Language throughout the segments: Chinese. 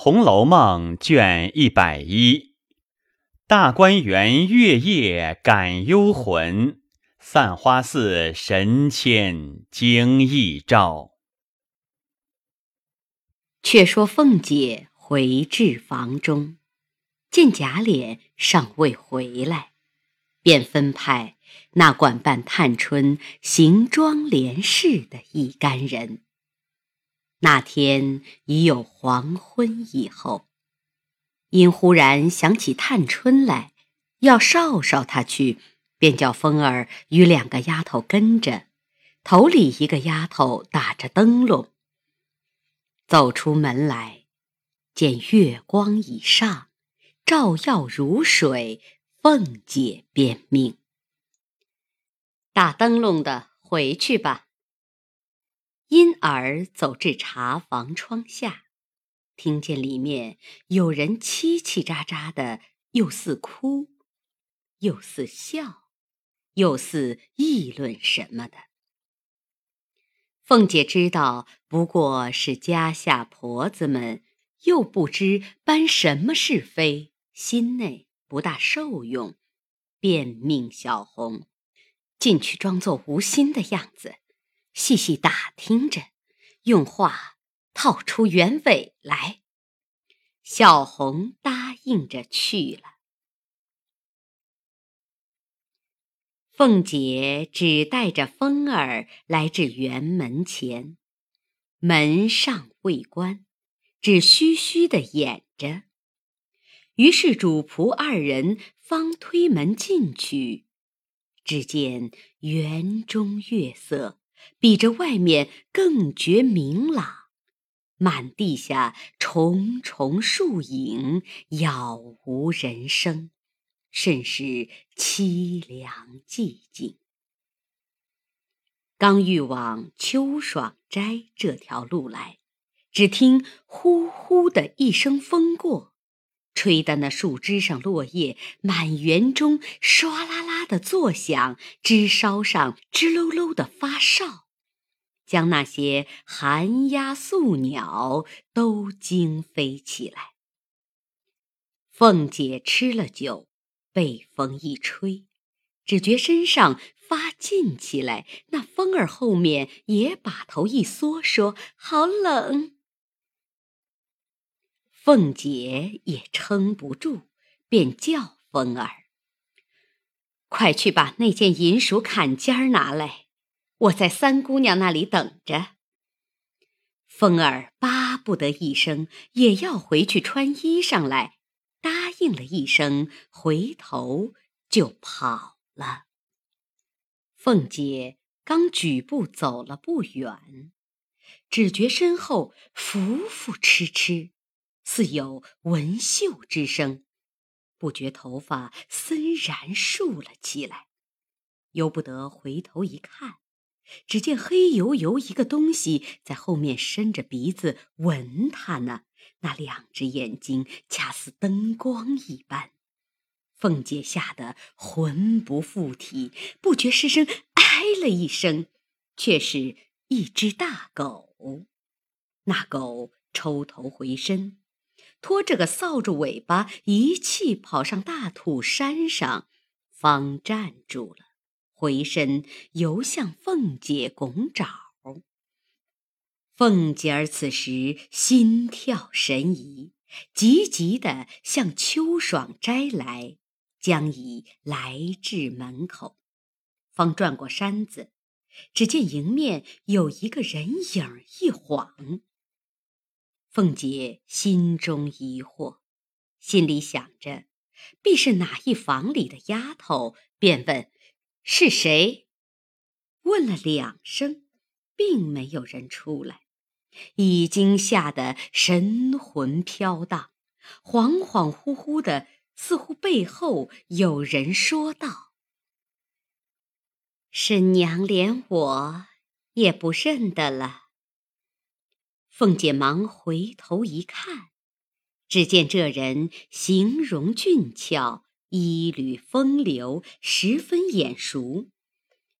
红楼梦》卷一百一，大观园月夜感幽魂，散花寺神仙惊异照。却说凤姐回至房中，见贾琏尚未回来，便分派那管办探春行妆联事的一干人。那天已有黄昏以后，因忽然想起探春来，要少少她去，便叫风儿与两个丫头跟着，头里一个丫头打着灯笼。走出门来，见月光已上，照耀如水，凤姐便命：“打灯笼的回去吧。”因而走至茶房窗下，听见里面有人叽叽喳喳的，又似哭，又似笑，又似议论什么的。凤姐知道不过是家下婆子们，又不知搬什么是非，心内不大受用，便命小红进去装作无心的样子。细细打听着，用话套出原委来。小红答应着去了。凤姐只带着风儿来至园门前，门上未关，只虚虚的掩着。于是主仆二人方推门进去，只见园中月色。比这外面更觉明朗，满地下重重树影，杳无人声，甚是凄凉寂静。刚欲往秋爽斋这条路来，只听呼呼的一声风过，吹得那树枝上落叶满园中唰啦啦的作响，枝梢上吱喽喽的发哨。将那些寒鸦宿鸟都惊飞起来。凤姐吃了酒，被风一吹，只觉身上发劲起来。那风儿后面也把头一缩，说：“好冷。”凤姐也撑不住，便叫风儿：“快去把那件银鼠坎肩拿来。”我在三姑娘那里等着。风儿巴不得一声，也要回去穿衣裳来，答应了一声，回头就跑了。凤姐刚举步走了不远，只觉身后浮浮痴痴，似有纹绣之声，不觉头发森然竖了起来，由不得回头一看。只见黑油油一个东西在后面伸着鼻子闻他呢，那两只眼睛恰似灯光一般。凤姐吓得魂不附体，不觉失声哎了一声，却是一只大狗。那狗抽头回身，拖着个扫帚尾巴，一气跑上大土山上，方站住了。回身游向凤姐拱爪，凤姐儿此时心跳神怡，急急地向秋爽斋来，将已来至门口，方转过山子，只见迎面有一个人影一晃。凤姐心中疑惑，心里想着必是哪一房里的丫头，便问。是谁？问了两声，并没有人出来，已经吓得神魂飘荡，恍恍惚惚的，似乎背后有人说道：“婶娘连我也不认得了。”凤姐忙回头一看，只见这人形容俊俏。衣履风流，十分眼熟，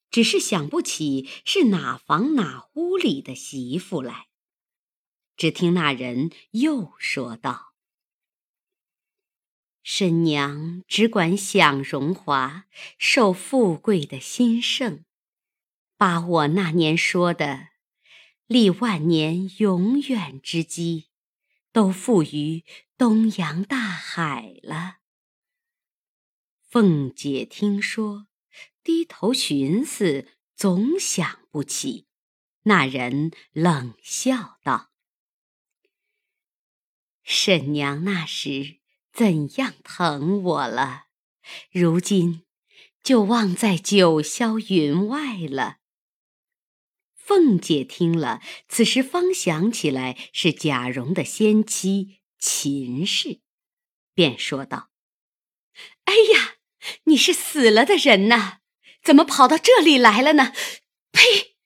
只是想不起是哪房哪屋里的媳妇来。只听那人又说道：“婶娘只管享荣华，受富贵的兴盛，把我那年说的立万年永远之基，都付于东洋大海了。”凤姐听说，低头寻思，总想不起。那人冷笑道。婶娘那时怎样疼我了，如今就忘在九霄云外了。凤姐听了，此时方想起来是贾蓉的先妻秦氏，便说道：“哎呀，你是死了的人呐，怎么跑到这里来了呢？呸！”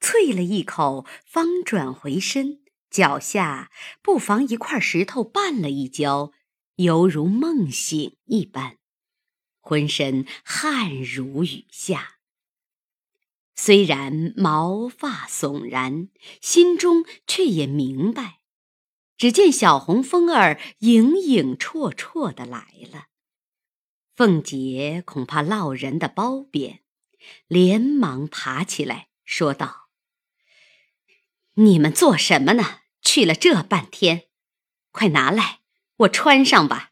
啐了一口，方转回身。脚下不妨一块石头绊了一跤，犹如梦醒一般，浑身汗如雨下。虽然毛发悚然，心中却也明白。只见小红风儿影影绰绰的来了，凤姐恐怕落人的包贬，连忙爬起来说道：“你们做什么呢？”去了这半天，快拿来，我穿上吧。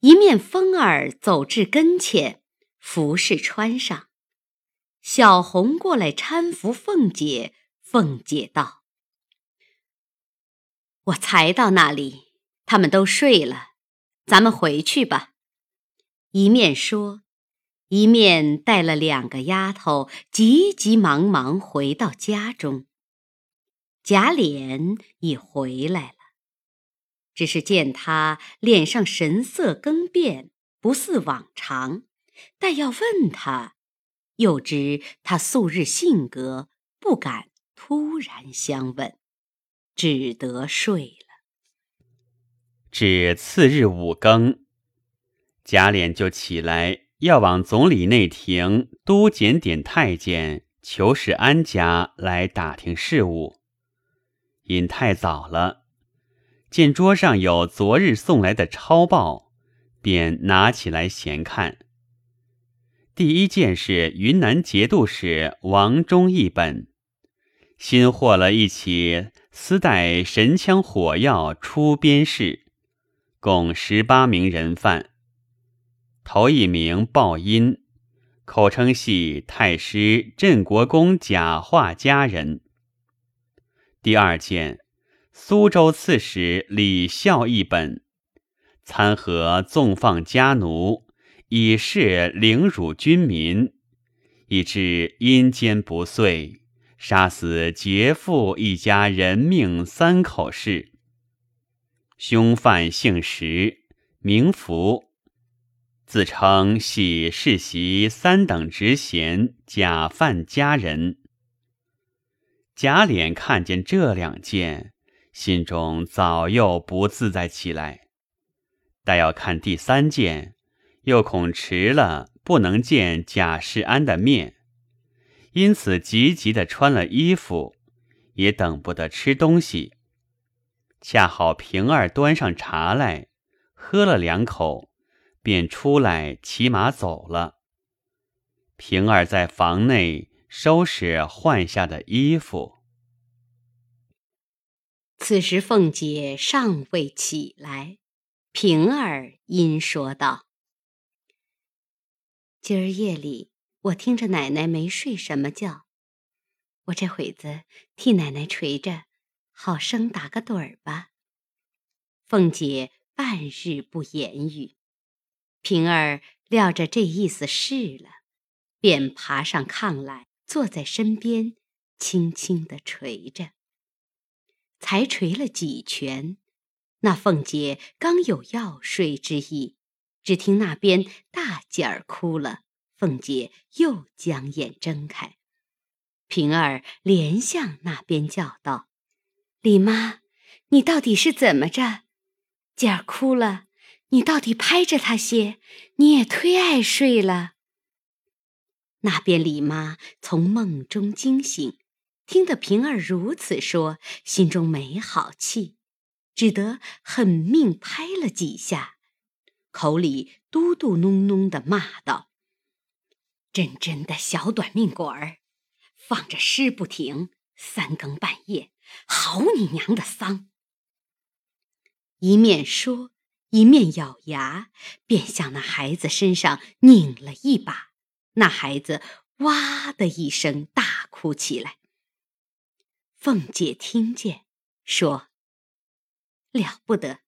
一面风儿走至跟前，服饰穿上。小红过来搀扶凤姐，凤姐道：“我才到那里，他们都睡了，咱们回去吧。”一面说，一面带了两个丫头，急急忙忙回到家中。贾琏已回来了，只是见他脸上神色更变，不似往常。但要问他，又知他素日性格，不敢突然相问，只得睡了。至次日五更，贾琏就起来，要往总理内廷都检点太监裘世安家来打听事务。因太早了，见桌上有昨日送来的抄报，便拿起来闲看。第一件是云南节度使王忠一本，新获了一起私带神枪火药出边事，共十八名人犯。头一名报音，口称系太师镇国公贾化家人。第二件，苏州刺史李孝一本，参合纵放家奴，以示凌辱军民，以致阴间不遂，杀死劫富一家人命三口事。凶犯姓石，名福，自称系世袭三等职衔贾范家人。贾琏看见这两件，心中早又不自在起来。待要看第三件，又恐迟了不能见贾世安的面，因此急急的穿了衣服，也等不得吃东西。恰好平儿端上茶来，喝了两口，便出来骑马走了。平儿在房内。收拾换下的衣服。此时凤姐尚未起来，平儿因说道：“今儿夜里我听着奶奶没睡什么觉，我这会子替奶奶捶着，好生打个盹儿吧。”凤姐半日不言语，平儿料着这意思是了，便爬上炕来。坐在身边，轻轻地捶着。才捶了几拳，那凤姐刚有要睡之意，只听那边大姐儿哭了，凤姐又将眼睁开。平儿连向那边叫道：“李妈，你到底是怎么着？姐儿哭了，你到底拍着她些，你也忒爱睡了。”那边李妈从梦中惊醒，听得平儿如此说，心中没好气，只得狠命拍了几下，口里嘟嘟哝哝的骂道：“真真的小短命鬼儿，放着尸不停，三更半夜，好你娘的丧！”一面说，一面咬牙，便向那孩子身上拧了一把，那孩子哇的一声大哭起来。凤姐听见，说：“了不得，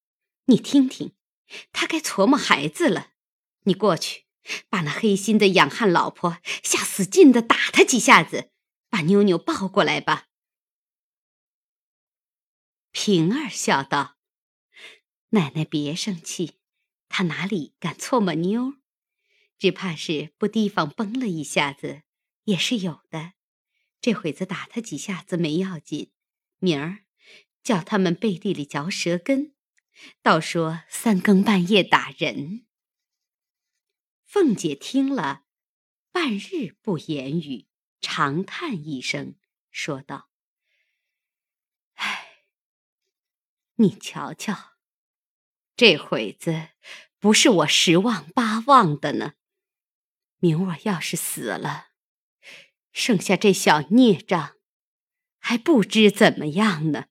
你听听，他该琢磨孩子了。你过去，把那黑心的养汉老婆下死劲的打他几下子，把妞妞抱过来吧。”平儿笑道：“奶奶别生气，他哪里敢搓磨妞？只怕是不提防崩了一下子，也是有的。”这会子打他几下子没要紧，明儿叫他们背地里嚼舌根，倒说三更半夜打人。凤姐听了，半日不言语，长叹一声，说道：“唉，你瞧瞧，这会子不是我十望八望的呢。明儿要是死了。”剩下这小孽障，还不知怎么样呢。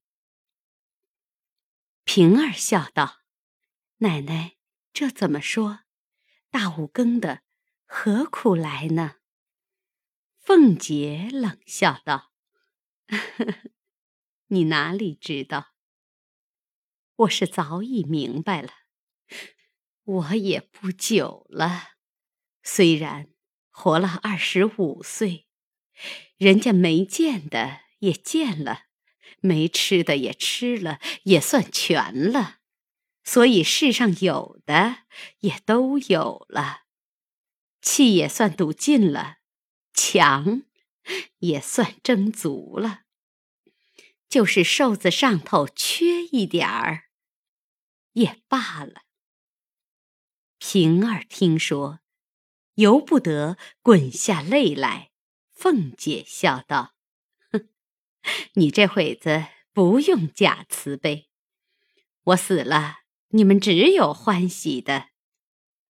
平儿笑道：“奶奶这怎么说？大五更的，何苦来呢？”凤姐冷笑道：“ 你哪里知道？我是早已明白了。我也不久了，虽然活了二十五岁。”人家没见的也见了，没吃的也吃了，也算全了。所以世上有的也都有了，气也算赌尽了，强也算争足了。就是瘦子上头缺一点儿，也罢了。平儿听说，由不得滚下泪来。凤姐笑道：“，你这会子不用假慈悲。我死了，你们只有欢喜的。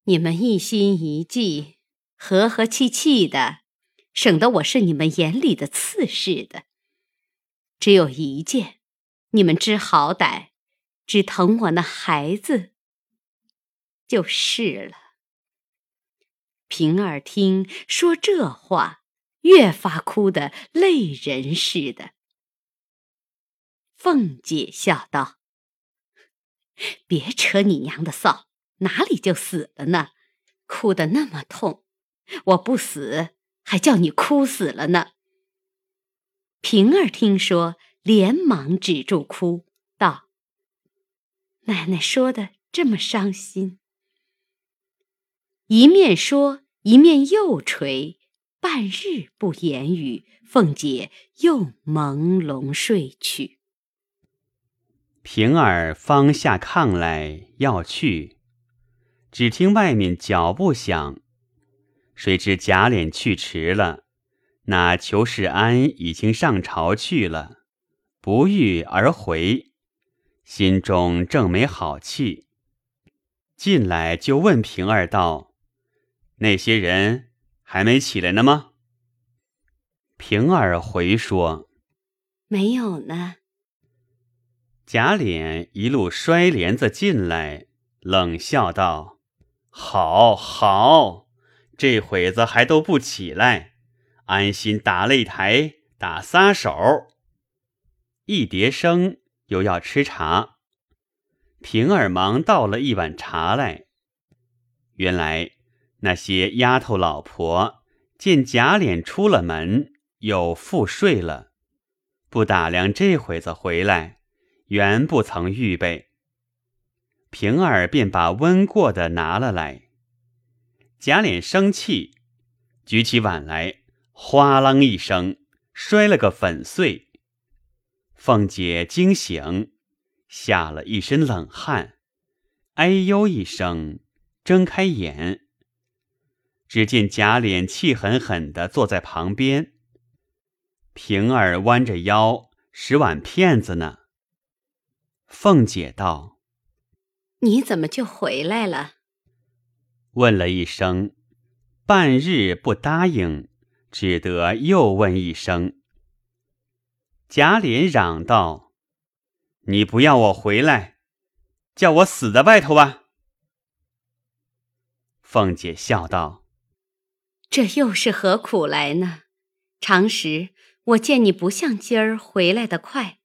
你们一心一计，和和气气的，省得我是你们眼里的刺似的。只有一件，你们知好歹，只疼我那孩子，就是了。”平儿听说这话。越发哭得泪人似的。凤姐笑道：“别扯你娘的臊，哪里就死了呢？哭得那么痛，我不死，还叫你哭死了呢。”平儿听说，连忙止住哭，道：“奶奶说的这么伤心。”一面说，一面又垂。半日不言语，凤姐又朦胧睡去。平儿方下炕来要去，只听外面脚步响，谁知贾琏去迟了，那裘世安已经上朝去了，不遇而回，心中正没好气，进来就问平儿道：“那些人？”还没起来呢吗？平儿回说：“没有呢。”贾琏一路摔帘子进来，冷笑道：“好好，这会子还都不起来，安心打擂台，打撒手。”一叠声又要吃茶，平儿忙倒了一碗茶来。原来。那些丫头老婆见贾琏出了门，又复睡了，不打量这会子回来，原不曾预备。平儿便把温过的拿了来。贾琏生气，举起碗来，哗啷一声摔了个粉碎。凤姐惊醒，吓了一身冷汗，哎呦一声，睁开眼。只见贾琏气狠狠地坐在旁边，平儿弯着腰拾碗片子呢。凤姐道：“你怎么就回来了？”问了一声，半日不答应，只得又问一声。贾琏嚷道：“你不要我回来，叫我死在外头吧。”凤姐笑道：“这又是何苦来呢？常时我见你不像今儿回来的快，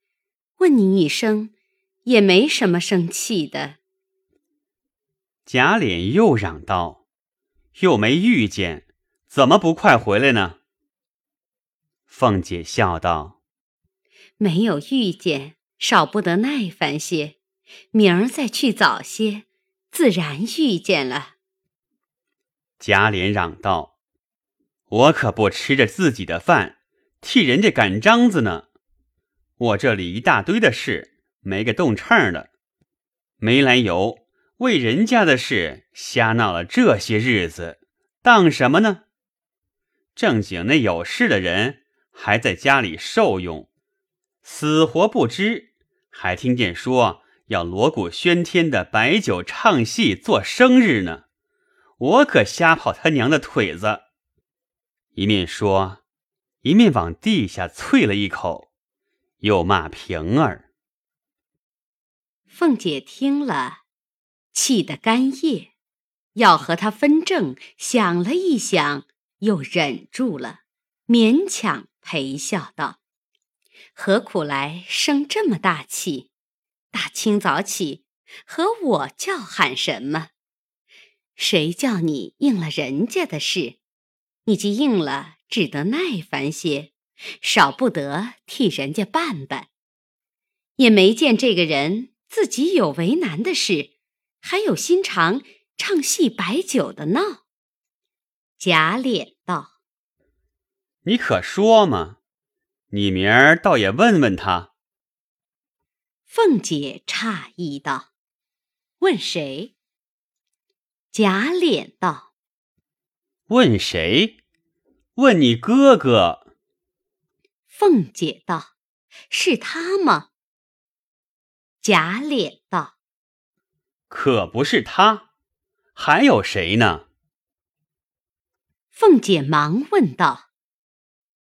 问你一声，也没什么生气的。”贾琏又嚷道：“又没遇见，怎么不快回来呢？”凤姐笑道：“没有遇见，少不得耐烦些，明儿再去早些，自然遇见了。”贾琏嚷道：“我可不吃着自己的饭，替人家赶章子呢。我这里一大堆的事，没个动秤的，没来由为人家的事瞎闹了这些日子，当什么呢？正经那有事的人还在家里受用，死活不知，还听见说要锣鼓喧天的摆酒唱戏做生日呢。”我可瞎跑他娘的腿子！一面说，一面往地下啐了一口，又骂平儿。凤姐听了，气得干噎，要和他分正，想了一想，又忍住了，勉强陪笑道：“何苦来生这么大气？大清早起和我叫喊什么？”谁叫你应了人家的事，你既应了，只得耐烦些，少不得替人家办办。也没见这个人自己有为难的事，还有心肠唱戏摆酒的闹。贾琏道：“你可说嘛，你明儿倒也问问他。”凤姐诧异道：“问谁？”贾琏道：“问谁？问你哥哥。”凤姐道：“是他吗？”贾琏道：“可不是他，还有谁呢？”凤姐忙问道：“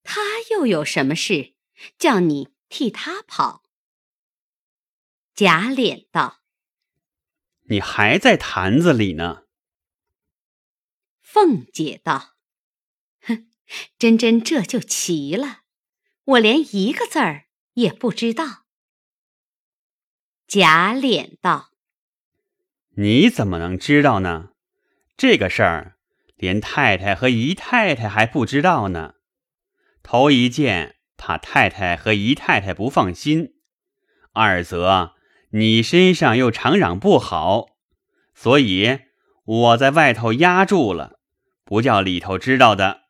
他又有什么事，叫你替他跑？”贾琏道：“你还在坛子里呢。”凤姐道：“哼，真真这就奇了，我连一个字儿也不知道。”贾琏道：“你怎么能知道呢？这个事儿，连太太和姨太太还不知道呢。头一件，怕太太和姨太太不放心；二则你身上又常嚷不好，所以我在外头压住了。”不叫里头知道的，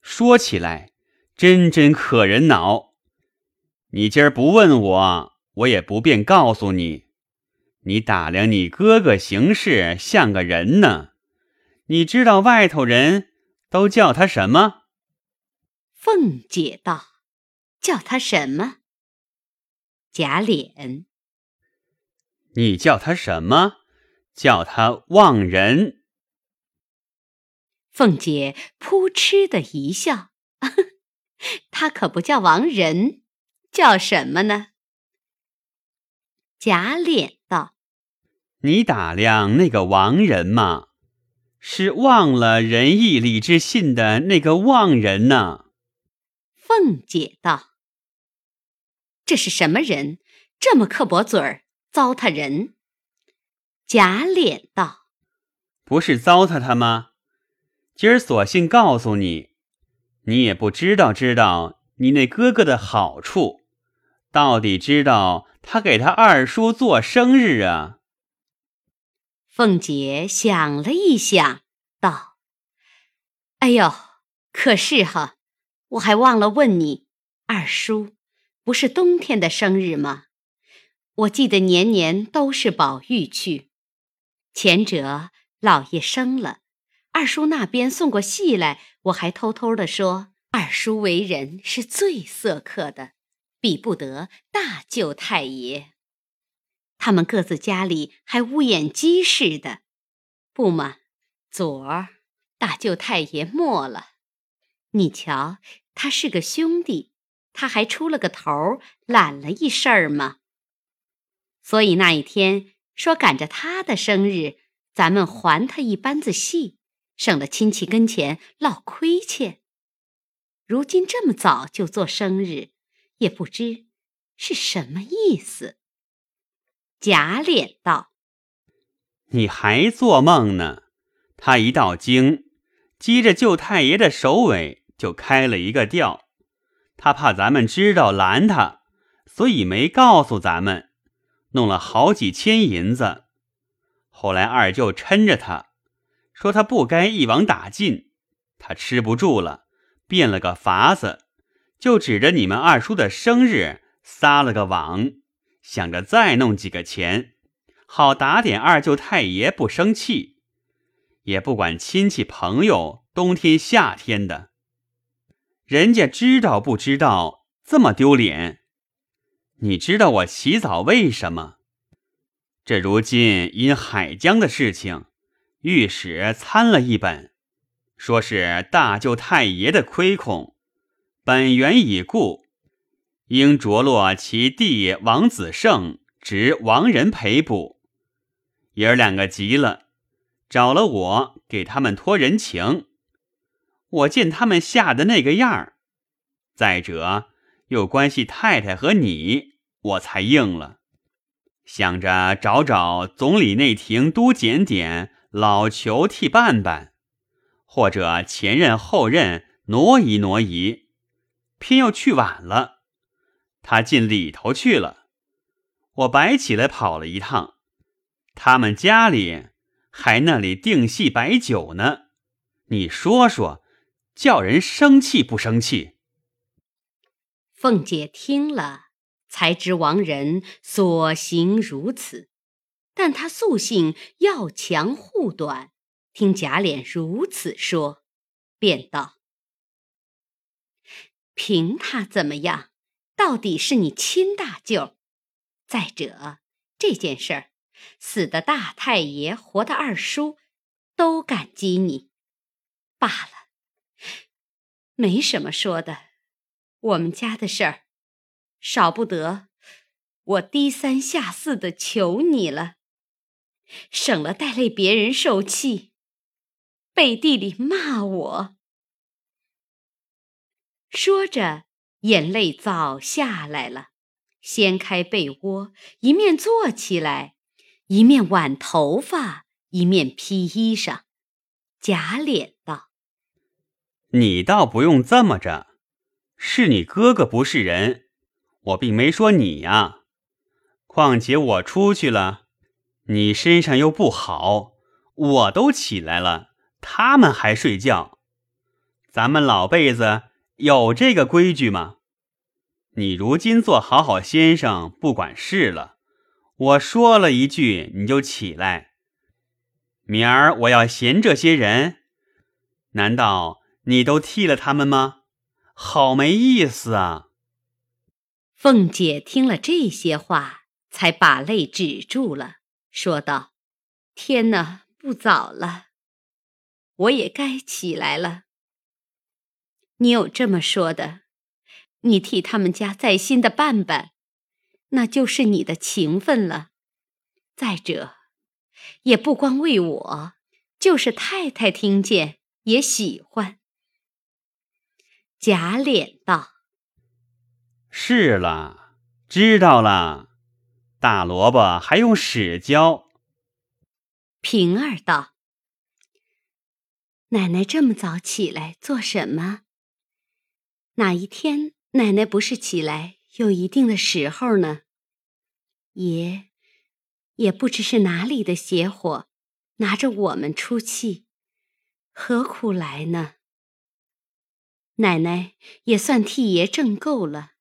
说起来真真可人恼。你今儿不问我，我也不便告诉你。你打量你哥哥行事像个人呢，你知道外头人都叫他什么？凤姐道：“叫他什么？”贾琏，你叫他什么？叫他忘人。凤姐扑哧的一笑，他可不叫王仁，叫什么呢？贾琏道：“你打量那个亡人嘛，是忘了仁义礼智信的那个忘人呢。”凤姐道：“这是什么人？这么刻薄嘴儿，糟蹋人。”贾琏道：“不是糟蹋他吗？”今儿索性告诉你，你也不知道知道你那哥哥的好处，到底知道他给他二叔做生日啊？凤姐想了一想，道：“哎呦，可是哈，我还忘了问你，二叔不是冬天的生日吗？我记得年年都是宝玉去，前者老爷生了。”二叔那边送过戏来，我还偷偷的说二叔为人是最色客的，比不得大舅太爷。他们各自家里还乌眼鸡似的，不嘛？昨儿大舅太爷没了，你瞧，他是个兄弟，他还出了个头，揽了一事儿嘛。所以那一天说赶着他的生日，咱们还他一班子戏，省得亲戚跟前落亏欠。如今这么早就做生日，也不知是什么意思。贾琏道：“你还做梦呢？他一到京，接着舅太爷的首尾，就开了一个调。他怕咱们知道拦他，所以没告诉咱们，弄了好几千银子。后来二舅抻着他，说他不该一网打尽，他吃不住了，变了个法子，就指着你们二叔的生日撒了个网。”想着再弄几个钱，好打点二舅太爷不生气，也不管亲戚朋友冬天夏天的，人家知道不知道这么丢脸？你知道我起早为什么？这如今因海江的事情，御史参了一本，说是大舅太爷的亏空，本源已故。应着落其弟王子胜执亡人赔补，爷儿两个急了，找了我给他们托人情。我见他们吓得那个样儿，再者又关系太太和你，我才应了。想着找找总理内廷都检点老裘替办办，或者前任后任挪移挪移，偏要去晚了。他进里头去了，我白起来跑了一趟。他们家里还那里定戏摆酒呢，你说说，叫人生气不生气？凤姐听了，才知王仁所行如此，但她素性要强护短，听贾琏如此说，便道：“凭他怎么样？”到底是你亲大舅。再者，这件事儿，死的大太爷，活的二叔，都感激你。罢了，没什么说的。我们家的事儿，少不得我低三下四的求你了，省了带累别人受气，背地里骂我。说着。眼泪早下来了，掀开被窝，一面坐起来，一面挽头发，一面披衣裳。假脸道：“你倒不用这么着，是你哥哥不是人，我并没说你呀。况且我出去了，你身上又不好，我都起来了，他们还睡觉。咱们老辈子。”有这个规矩吗？你如今做好好先生，不管事了。我说了一句，你就起来。明儿我要嫌这些人，难道你都替了他们吗？好没意思啊！凤姐听了这些话，才把泪止住了，说道：“天哪，不早了，我也该起来了。”你有这么说的，你替他们家在心的办办，那就是你的情分了。再者，也不光为我，就是太太听见也喜欢。贾琏道：“是了，知道了。大萝卜还用屎浇。”平儿道：“奶奶这么早起来做什么？”哪一天奶奶不是起来有一定的时候呢？爷也不知是哪里的邪火，拿着我们出气，何苦来呢？奶奶也算替爷挣够了，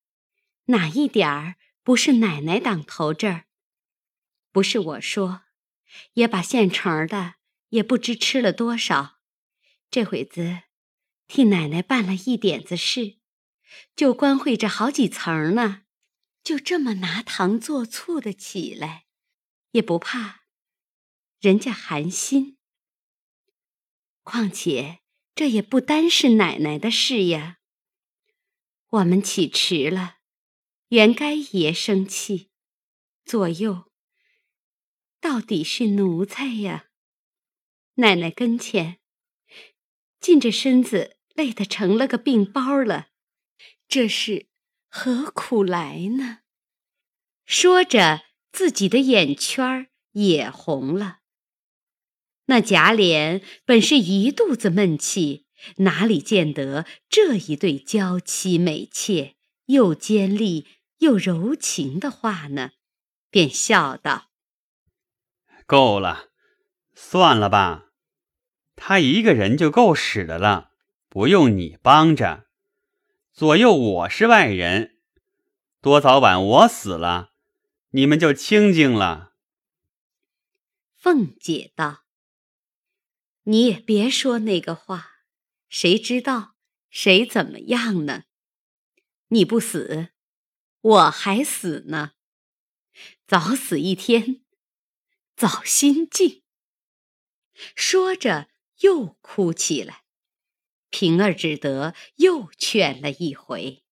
哪一点儿不是奶奶挡头这儿？不是我说，也把现成的也不知吃了多少，这会子替奶奶办了一点子事，就关会着好几层呢，就这么拿糖做醋的起来，也不怕人家寒心。况且这也不单是奶奶的事呀。我们起迟了，原该爷生气，左右到底是奴才呀。奶奶跟前，尽着身子累得成了个病包了，这是何苦来呢？说着，自己的眼圈也红了。那贾琏本是一肚子闷气。哪里见得这一对娇妻美妾，又尖利又柔情的话呢？便笑道：“够了，算了吧。他一个人就够使的了，不用你帮着。左右我是外人，多早晚我死了，你们就清静了。”凤姐道：“你也别说那个话。”谁知道谁怎么样呢？你不死，我还死呢。早死一天，早心静。说着又哭起来，平儿只得又劝了一回。